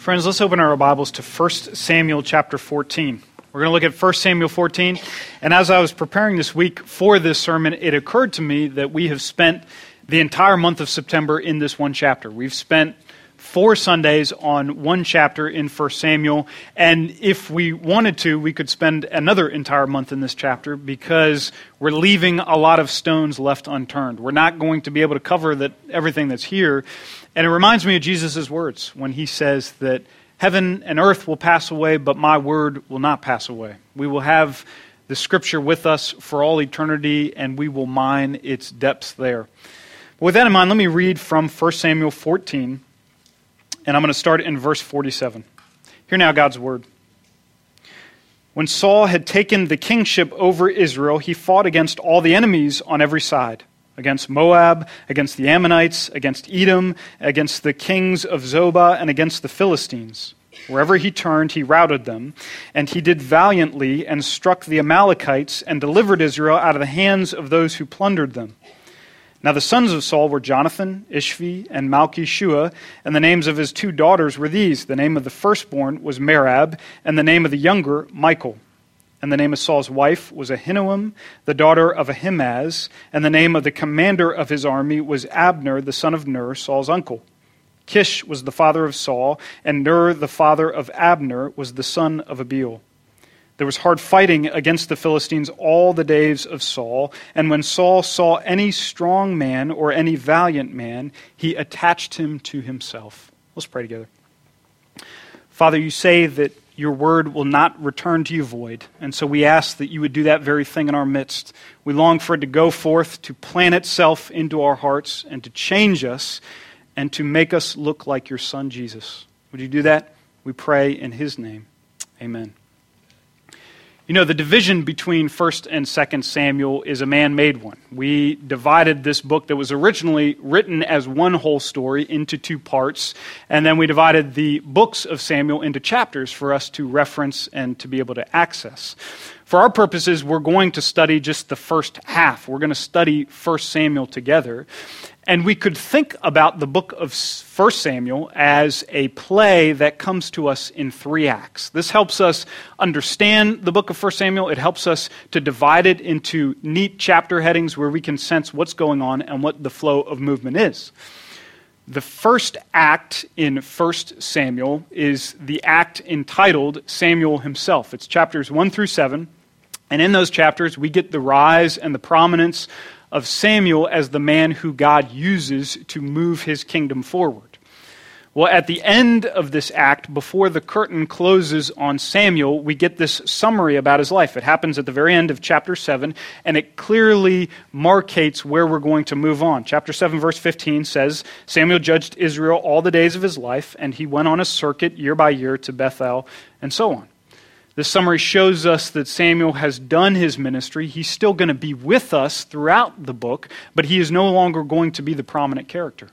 Friends, let's open our Bibles to 1 Samuel chapter 14. We're going to look at 1 Samuel 14. And as I was preparing this week for this sermon, it occurred to me that we have spent the entire month of September in this one chapter. We've spent four Sundays on one chapter in 1 Samuel. And if we wanted to, we could spend another entire month in this chapter because we're leaving a lot of stones left unturned. We're not going to be able to cover that, everything that's here. And it reminds me of Jesus' words when he says that heaven and earth will pass away, but my word will not pass away. We will have the scripture with us for all eternity, and we will mine its depths there. With that in mind, let me read from 1 Samuel 14 and I'm going to start in verse 47. Hear now God's word. When Saul had taken the kingship over Israel, he fought against all the enemies on every side against Moab, against the Ammonites, against Edom, against the kings of Zobah, and against the Philistines. Wherever he turned, he routed them, and he did valiantly and struck the Amalekites and delivered Israel out of the hands of those who plundered them. Now the sons of Saul were Jonathan, Ishvi, and Malchishua, and the names of his two daughters were these. The name of the firstborn was Merab, and the name of the younger, Michal. And the name of Saul's wife was Ahinoam, the daughter of Ahimaaz, and the name of the commander of his army was Abner, the son of Ner, Saul's uncle. Kish was the father of Saul, and Ner, the father of Abner, was the son of Abiel. There was hard fighting against the Philistines all the days of Saul, and when Saul saw any strong man or any valiant man, he attached him to himself. Let's pray together. Father, you say that your word will not return to you void, and so we ask that you would do that very thing in our midst. We long for it to go forth, to plant itself into our hearts, and to change us, and to make us look like your Son, Jesus. Would you do that? We pray in his name. Amen. You know, the division between 1st and 2nd Samuel is a man made one. We divided this book that was originally written as one whole story into two parts, and then we divided the books of Samuel into chapters for us to reference and to be able to access. For our purposes, we're going to study just the first half. We're going to study 1 Samuel together. And we could think about the book of 1 Samuel as a play that comes to us in three acts. This helps us understand the book of 1 Samuel. It helps us to divide it into neat chapter headings where we can sense what's going on and what the flow of movement is. The first act in 1 Samuel is the act entitled Samuel himself. It's chapters 1 through 7. And in those chapters, we get the rise and the prominence of Samuel as the man who God uses to move his kingdom forward. Well, at the end of this act, before the curtain closes on Samuel, we get this summary about his life. It happens at the very end of chapter 7, and it clearly markates where we're going to move on. Chapter 7, verse 15 says Samuel judged Israel all the days of his life, and he went on a circuit year by year to Bethel, and so on. This summary shows us that Samuel has done his ministry. He's still going to be with us throughout the book, but he is no longer going to be the prominent character.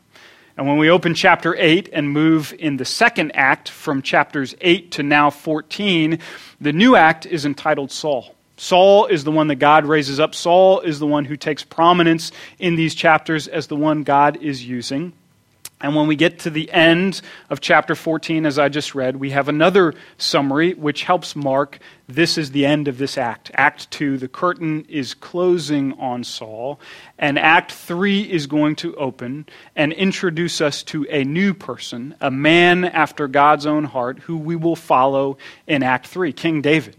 And when we open chapter 8 and move in the second act from chapters 8 to now 14, the new act is entitled Saul. Saul is the one that God raises up. Saul is the one who takes prominence in these chapters as the one God is using. And when we get to the end of chapter 14, as I just read, we have another summary which helps mark this is the end of this act. Act 2, the curtain is closing on Saul. And Act 3 is going to open and introduce us to a new person, a man after God's own heart, who we will follow in Act 3, King David.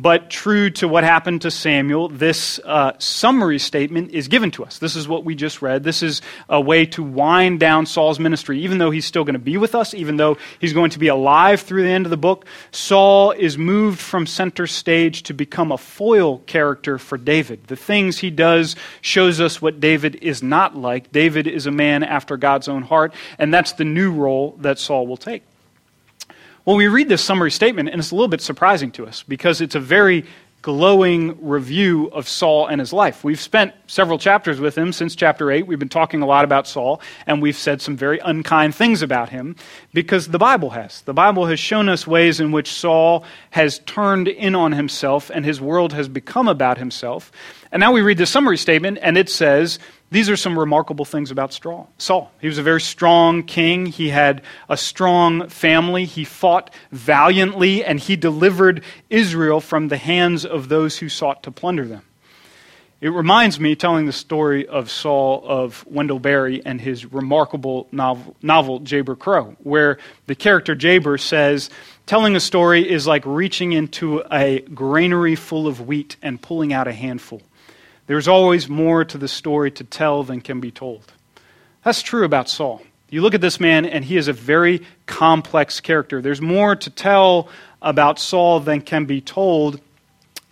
But true to what happened to Samuel, this uh, summary statement is given to us. This is what we just read. This is a way to wind down Saul's ministry. Even though he's still going to be with us, even though he's going to be alive through the end of the book, Saul is moved from center stage to become a foil character for David. The things he does shows us what David is not like. David is a man after God's own heart, and that's the new role that Saul will take. Well, we read this summary statement, and it's a little bit surprising to us because it's a very glowing review of Saul and his life. We've spent several chapters with him since chapter 8. We've been talking a lot about Saul, and we've said some very unkind things about him because the Bible has. The Bible has shown us ways in which Saul has turned in on himself and his world has become about himself. And now we read the summary statement, and it says, These are some remarkable things about Saul. He was a very strong king. He had a strong family. He fought valiantly, and he delivered Israel from the hands of those who sought to plunder them. It reminds me, telling the story of Saul, of Wendell Berry and his remarkable novel, novel Jayber Crow, where the character Jayber says, Telling a story is like reaching into a granary full of wheat and pulling out a handful. There's always more to the story to tell than can be told. That's true about Saul. You look at this man, and he is a very complex character. There's more to tell about Saul than can be told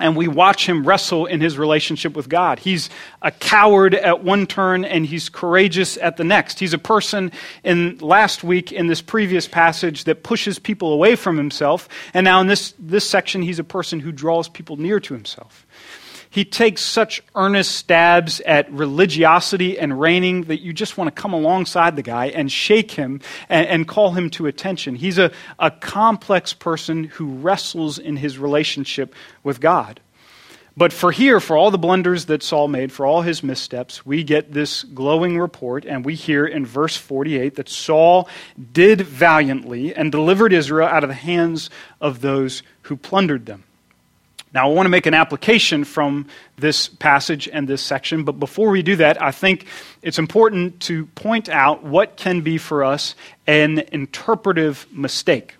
and we watch him wrestle in his relationship with God. He's a coward at one turn and he's courageous at the next. He's a person in last week in this previous passage that pushes people away from himself, and now in this, this section, he's a person who draws people near to himself. He takes such earnest stabs at religiosity and reigning that you just want to come alongside the guy and shake him and, and call him to attention. He's a, a complex person who wrestles in his relationship with God. But for here, for all the blunders that Saul made, for all his missteps, we get this glowing report, and we hear in verse 48 that Saul did valiantly and delivered Israel out of the hands of those who plundered them. Now, I want to make an application from this passage and this section, but before we do that, I think it's important to point out what can be for us an interpretive mistake.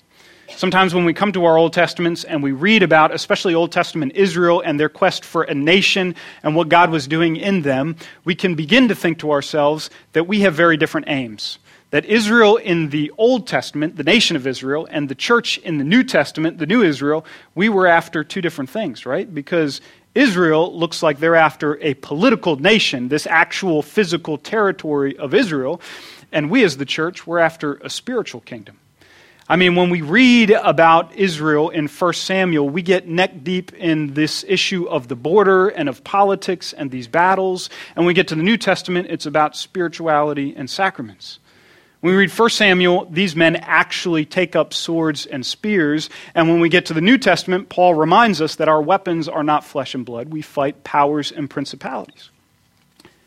Sometimes when we come to our Old Testaments and we read about, especially Old Testament Israel and their quest for a nation and what God was doing in them, we can begin to think to ourselves that we have very different aims that Israel in the Old Testament, the nation of Israel, and the church in the New Testament, the new Israel, we were after two different things, right? Because Israel looks like they're after a political nation, this actual physical territory of Israel, and we as the church, we're after a spiritual kingdom. I mean, when we read about Israel in 1 Samuel, we get neck deep in this issue of the border and of politics and these battles. And when we get to the New Testament, it's about spirituality and sacraments. When we read 1 Samuel, these men actually take up swords and spears. And when we get to the New Testament, Paul reminds us that our weapons are not flesh and blood. We fight powers and principalities.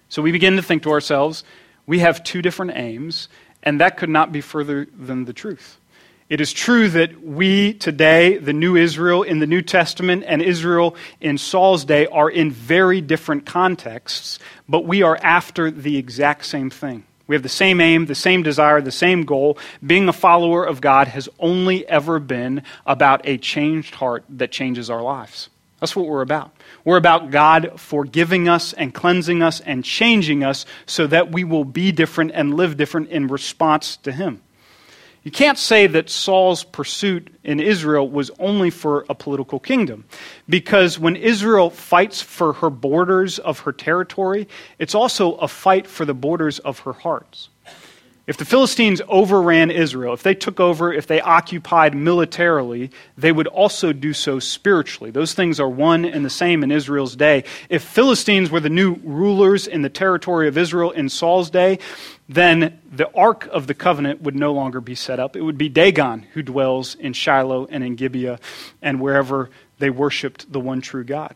So we begin to think to ourselves, we have two different aims, and that could not be further than the truth. It is true that we today, the new Israel in the New Testament and Israel in Saul's day, are in very different contexts, but we are after the exact same thing. We have the same aim, the same desire, the same goal. Being a follower of God has only ever been about a changed heart that changes our lives. That's what we're about. We're about God forgiving us and cleansing us and changing us so that we will be different and live different in response to Him. You can't say that Saul's pursuit in Israel was only for a political kingdom. Because when Israel fights for her borders of her territory, it's also a fight for the borders of her hearts. If the Philistines overran Israel, if they took over, if they occupied militarily, they would also do so spiritually. Those things are one and the same in Israel's day. If Philistines were the new rulers in the territory of Israel in Saul's day, then the Ark of the Covenant would no longer be set up. It would be Dagon who dwells in Shiloh and in Gibeah and wherever they worshiped the one true God.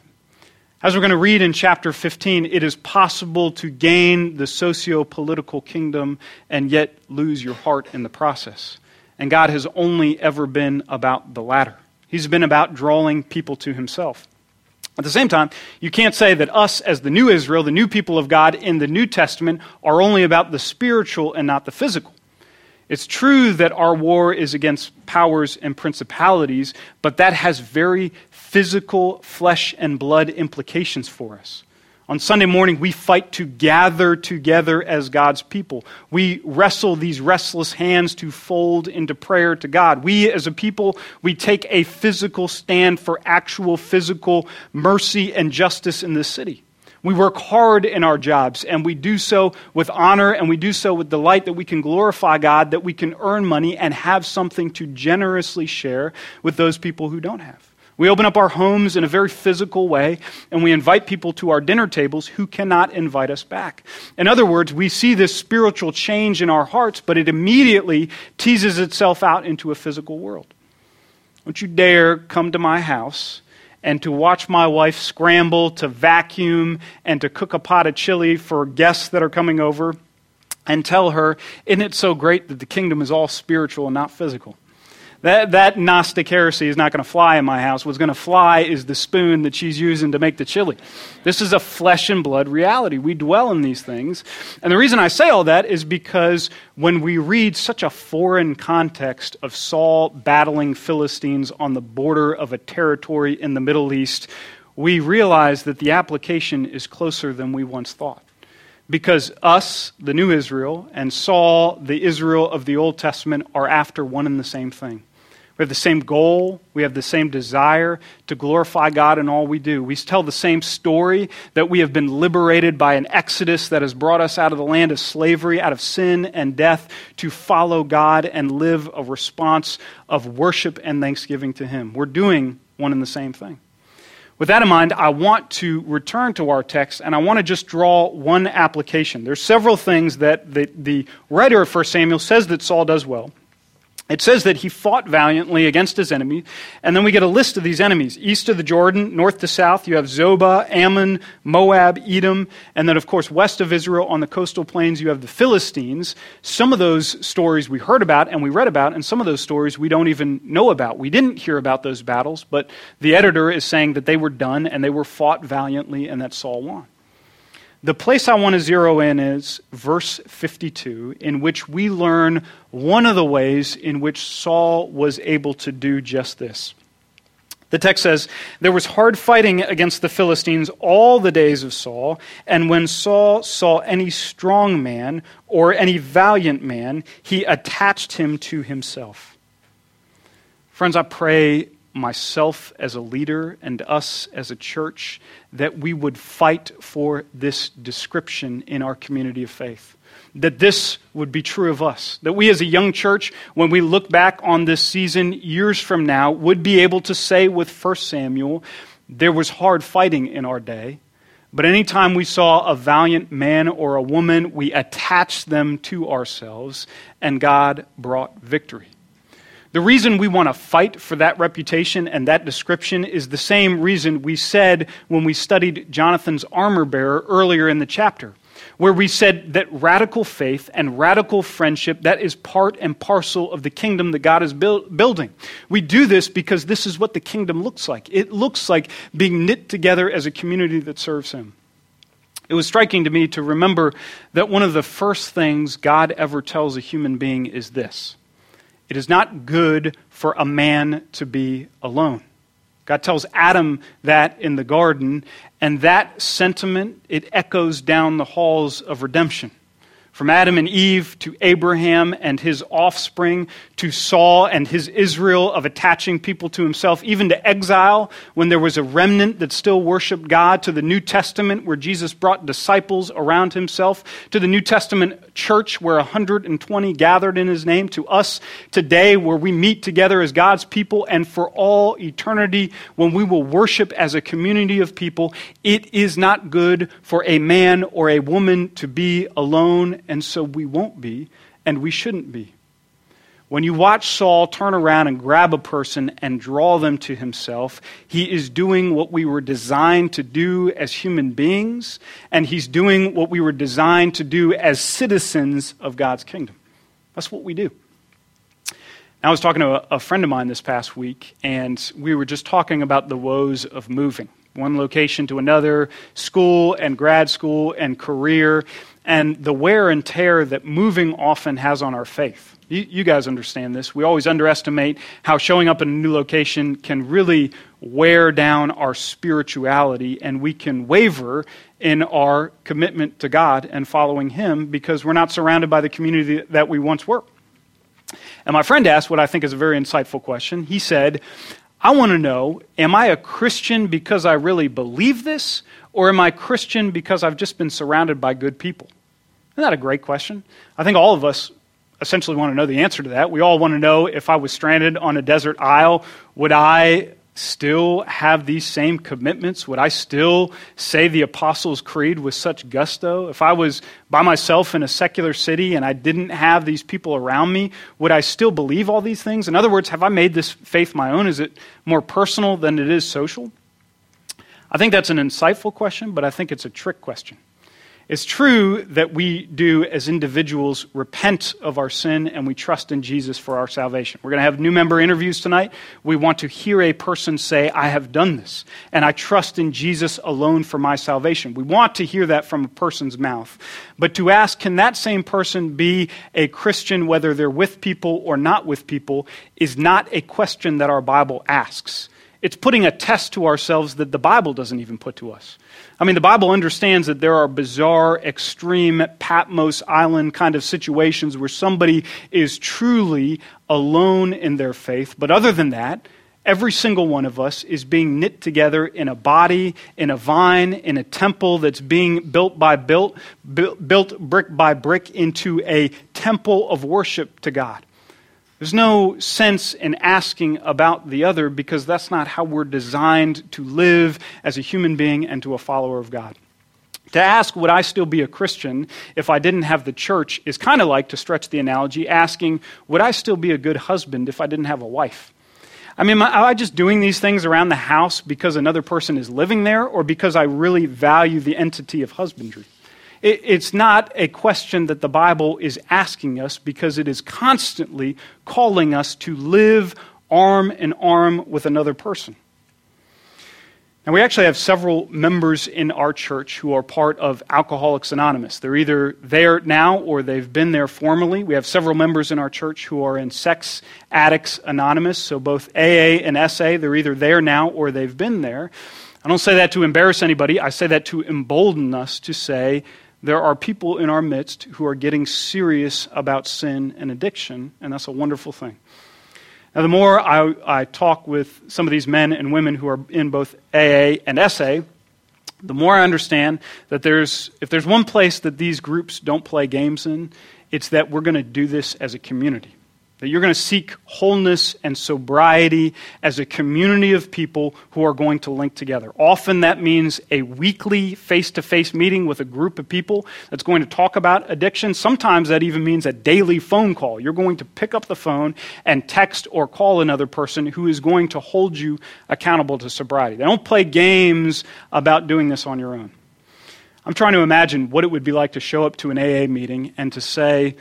As we're going to read in chapter 15, it is possible to gain the socio political kingdom and yet lose your heart in the process. And God has only ever been about the latter. He's been about drawing people to himself. At the same time, you can't say that us, as the new Israel, the new people of God in the New Testament, are only about the spiritual and not the physical. It's true that our war is against powers and principalities, but that has very physical, flesh and blood implications for us. On Sunday morning, we fight to gather together as God's people. We wrestle these restless hands to fold into prayer to God. We, as a people, we take a physical stand for actual physical mercy and justice in this city. We work hard in our jobs, and we do so with honor, and we do so with delight that we can glorify God, that we can earn money and have something to generously share with those people who don't have. We open up our homes in a very physical way, and we invite people to our dinner tables who cannot invite us back. In other words, we see this spiritual change in our hearts, but it immediately teases itself out into a physical world. Don't you dare come to my house and to watch my wife scramble to vacuum and to cook a pot of chili for guests that are coming over and tell her, Isn't it so great that the kingdom is all spiritual and not physical? That, that Gnostic heresy is not going to fly in my house. What's going to fly is the spoon that she's using to make the chili. This is a flesh and blood reality. We dwell in these things. And the reason I say all that is because when we read such a foreign context of Saul battling Philistines on the border of a territory in the Middle East, we realize that the application is closer than we once thought because us, the new Israel, and Saul, the Israel of the Old Testament, are after one and the same thing. We have the same goal. We have the same desire to glorify God in all we do. We tell the same story that we have been liberated by an exodus that has brought us out of the land of slavery, out of sin and death, to follow God and live a response of worship and thanksgiving to Him. We're doing one and the same thing. With that in mind, I want to return to our text and I want to just draw one application. There's several things that the, the writer of 1 Samuel says that Saul does well. It says that he fought valiantly against his enemy, and then we get a list of these enemies. East of the Jordan, north to south, you have Zobah, Ammon, Moab, Edom, and then, of course, west of Israel on the coastal plains, you have the Philistines. Some of those stories we heard about and we read about, and some of those stories we don't even know about. We didn't hear about those battles, but the editor is saying that they were done and they were fought valiantly and that Saul won. The place I want to zero in is verse 52, in which we learn one of the ways in which Saul was able to do just this. The text says, There was hard fighting against the Philistines all the days of Saul, and when Saul saw any strong man or any valiant man, he attached him to himself. Friends, I pray myself as a leader and us as a church that we would fight for this description in our community of faith. That this would be true of us. That we as a young church, when we look back on this season years from now, would be able to say with 1 Samuel, there was hard fighting in our day. But anytime we saw a valiant man or a woman, we attached them to ourselves, and God brought victory. The reason we want to fight for that reputation and that description is the same reason we said when we studied Jonathan's armor bearer earlier in the chapter, where we said that radical faith and radical friendship that is part and parcel of the kingdom that God is build, building. We do this because this is what the kingdom looks like. It looks like being knit together as a community that serves him. It was striking to me to remember that one of the first things God ever tells a human being is this it is not good for a man to be alone. God tells Adam that in the garden, and that sentiment, it echoes down the halls of redemption. From Adam and Eve to Abraham and his offspring to Saul and his Israel of attaching people to himself, even to exile when there was a remnant that still worshiped God, to the New Testament where Jesus brought disciples around himself, to the New Testament church where 120 gathered in his name, to us today where we meet together as God's people, and for all eternity when we will worship as a community of people. It is not good for a man or a woman to be alone and so we won't be, and we shouldn't be. When you watch Saul turn around and grab a person and draw them to himself, he is doing what we were designed to do as human beings, and he's doing what we were designed to do as citizens of God's kingdom. That's what we do. I was talking to a, friend of mine this past week, and we were just talking about the woes of moving one location to another, school and grad school and career and the wear and tear that moving often has on our faith. You, you, guys understand this. We always underestimate how showing up in a new location can really wear down our spirituality, and we can waver in our commitment to God and following Him because we're not surrounded by the community that we once were. And my friend asked what I think is a very insightful question. He said, I want to know, am I a Christian because I really believe this, or am I Christian because I've just been surrounded by good people? Isn't that a great question? I think all of us essentially want to know the answer to that. We all want to know if I was stranded on a desert isle, would I still have these same commitments? Would I still say the Apostles' Creed with such gusto? If I was by myself in a secular city and I didn't have these people around me, would I still believe all these things? In other words, have I made this faith my own? Is it more personal than it is social? I think that's an insightful question, but I think it's a trick question. It's true that we do, as individuals, repent of our sin and we trust in Jesus for our salvation. We're going to have new member interviews tonight. We want to hear a person say, I have done this, and I trust in Jesus alone for my salvation. We want to hear that from a person's mouth. But to ask, can that same person be a Christian, whether they're with people or not with people, is not a question that our Bible asks. It's putting a test to ourselves that the Bible doesn't even put to us. I mean, the Bible understands that there are bizarre, extreme Patmos Island kind of situations where somebody is truly alone in their faith. But other than that, every single one of us is being knit together in a body, in a vine, in a temple that's being built by built, built brick by brick into a temple of worship to God. There's no sense in asking about the other because that's not how we're designed to live as a human being and to a follower of God. To ask, would I still be a Christian if I didn't have the church, is kind of like, to stretch the analogy, asking, would I still be a good husband if I didn't have a wife? I mean, am I just doing these things around the house because another person is living there or because I really value the entity of husbandry? It's not a question that the Bible is asking us because it is constantly calling us to live arm in arm with another person. Now, we actually have several members in our church who are part of Alcoholics Anonymous. They're either there now or they've been there formerly. We have several members in our church who are in Sex Addicts Anonymous, so both AA and SA, they're either there now or they've been there. I don't say that to embarrass anybody, I say that to embolden us to say, there are people in our midst who are getting serious about sin and addiction, and that's a wonderful thing. Now, the more I, I talk with some of these men and women who are in both AA and SA, the more I understand that there's, if there's one place that these groups don't play games in, it's that we're going to do this as a community. That you're going to seek wholeness and sobriety as a community of people who are going to link together. Often that means a weekly face to face meeting with a group of people that's going to talk about addiction. Sometimes that even means a daily phone call. You're going to pick up the phone and text or call another person who is going to hold you accountable to sobriety. They don't play games about doing this on your own. I'm trying to imagine what it would be like to show up to an AA meeting and to say,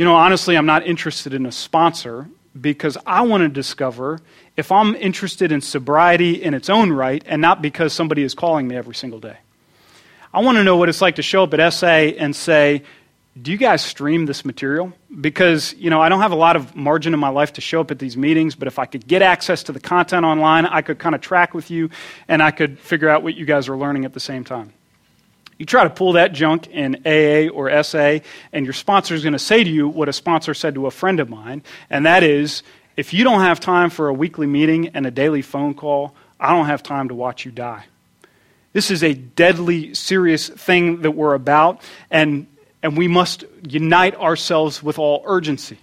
you know, honestly, I'm not interested in a sponsor because I want to discover if I'm interested in sobriety in its own right and not because somebody is calling me every single day. I want to know what it's like to show up at SA and say, do you guys stream this material? Because, you know, I don't have a lot of margin in my life to show up at these meetings, but if I could get access to the content online, I could kind of track with you and I could figure out what you guys are learning at the same time. You try to pull that junk in AA or SA, and your sponsor is going to say to you what a sponsor said to a friend of mine, and that is if you don't have time for a weekly meeting and a daily phone call, I don't have time to watch you die. This is a deadly, serious thing that we're about, and, and we must unite ourselves with all urgency.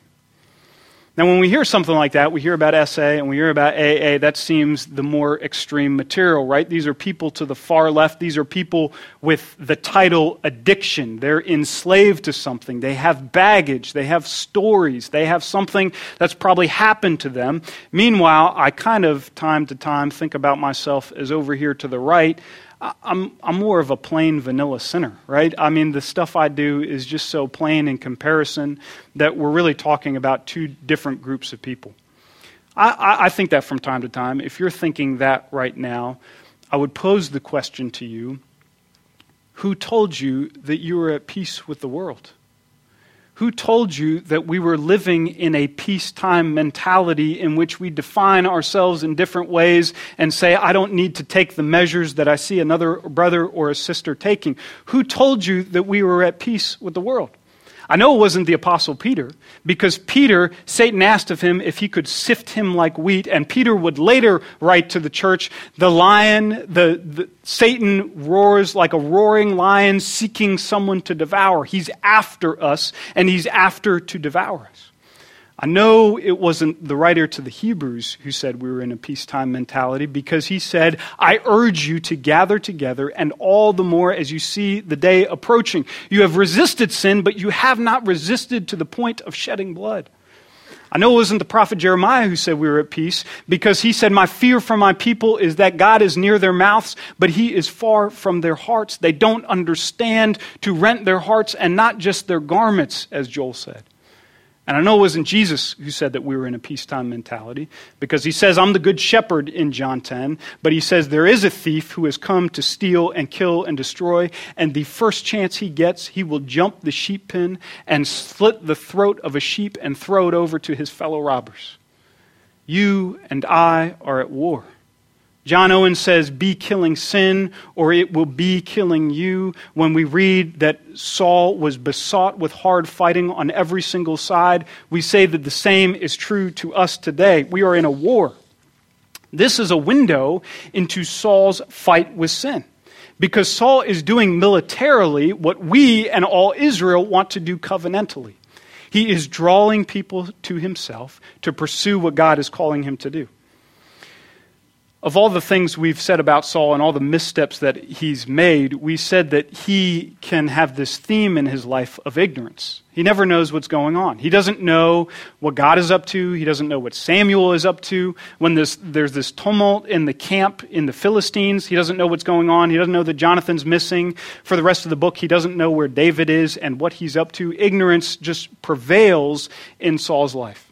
Now, when we hear something like that, we hear about SA and we hear about AA, that seems the more extreme material, right? These are people to the far left. These are people with the title addiction. They're enslaved to something. They have baggage. They have stories. They have something that's probably happened to them. Meanwhile, I kind of, time to time, think about myself as over here to the right. I'm, I'm more of a plain vanilla sinner, right? I mean, the stuff I do is just so plain in comparison that we're really talking about two different groups of people. I, I think that from time to time. If you're thinking that right now, I would pose the question to you who told you that you were at peace with the world? Who told you that we were living in a peacetime mentality in which we define ourselves in different ways and say, I don't need to take the measures that I see another brother or a sister taking? Who told you that we were at peace with the world? I know it wasn't the Apostle Peter, because Peter, Satan asked of him if he could sift him like wheat, and Peter would later write to the church, the lion, the, the Satan roars like a roaring lion seeking someone to devour. He's after us, and he's after to devour us. I know it wasn't the writer to the Hebrews who said we were in a peacetime mentality because he said, I urge you to gather together, and all the more as you see the day approaching. You have resisted sin, but you have not resisted to the point of shedding blood. I know it wasn't the prophet Jeremiah who said we were at peace because he said, My fear for my people is that God is near their mouths, but he is far from their hearts. They don't understand to rent their hearts and not just their garments, as Joel said. And I know it wasn't Jesus who said that we were in a peacetime mentality because he says, I'm the good shepherd in John 10, but he says there is a thief who has come to steal and kill and destroy, and the first chance he gets, he will jump the sheep pen and slit the throat of a sheep and throw it over to his fellow robbers. You and I are at war. John Owen says, Be killing sin, or it will be killing you. When we read that Saul was besought with hard fighting on every single side, we say that the same is true to us today. We are in a war. This is a window into Saul's fight with sin. Because Saul is doing militarily what we and all Israel want to do covenantally. He is drawing people to himself to pursue what God is calling him to do of all the things we've said about Saul and all the missteps that he's made, we said that he can have this theme in his life of ignorance. He never knows what's going on. He doesn't know what God is up to. He doesn't know what Samuel is up to. When this, there's this tumult in the camp in the Philistines, he doesn't know what's going on. He doesn't know that Jonathan's missing. For the rest of the book, he doesn't know where David is and what he's up to. Ignorance just prevails in Saul's life.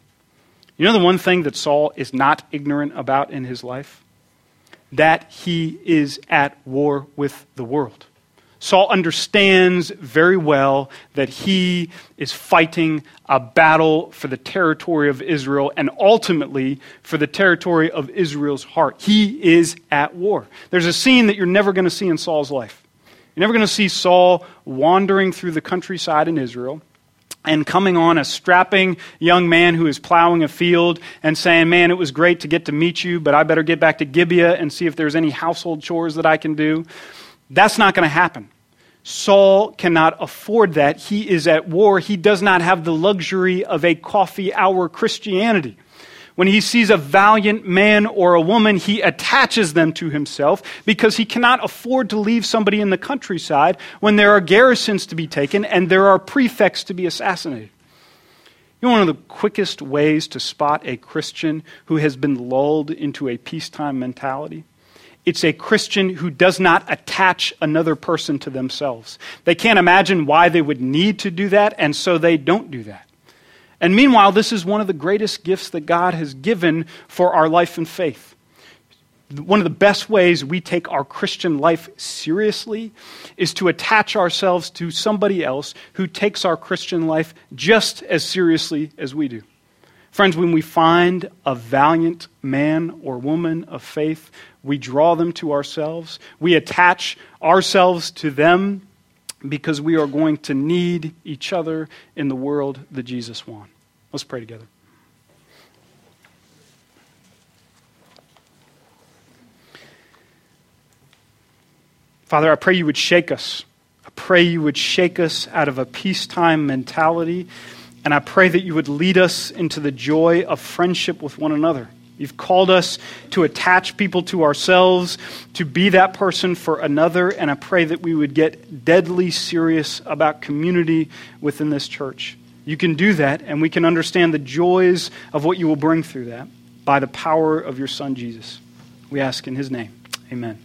You know the one thing that Saul is not ignorant about in his life? That he is at war with the world. Saul understands very well that he is fighting a battle for the territory of Israel and ultimately for the territory of Israel's heart. He is at war. There's a scene that you're never going to see in Saul's life. You're never going to see Saul wandering through the countryside in Israel and coming on a strapping young man who is plowing a field and saying, Man, it was great to get to meet you, but I better get back to Gibeah and see if there's any household chores that I can do. That's not going to happen. Saul cannot afford that. He is at war. He does not have the luxury of a coffee hour Christianity. When he sees a valiant man or a woman, he attaches them to himself because he cannot afford to leave somebody in the countryside when there are garrisons to be taken and there are prefects to be assassinated. You know, one of the quickest ways to spot a Christian who has been lulled into a peacetime mentality? It's a Christian who does not attach another person to themselves. They can't imagine why they would need to do that, and so they don't do that. And meanwhile, this is one of the greatest gifts that God has given for our life and faith. One of the best ways we take our Christian life seriously is to attach ourselves to somebody else who takes our Christian life just as seriously as we do. Friends, when we find a valiant man or woman of faith, we draw them to ourselves. We attach ourselves to them because we are going to need each other in the world that Jesus wants. Let's pray together. Father, I pray you would shake us. I pray you would shake us out of a peacetime mentality, and I pray that you would lead us into the joy of friendship with one another. You've called us to attach people to ourselves, to be that person for another, and I pray that we would get deadly serious about community within this church. You can do that, and we can understand the joys of what you will bring through that by the power of your Son, Jesus. We ask in his name. Amen.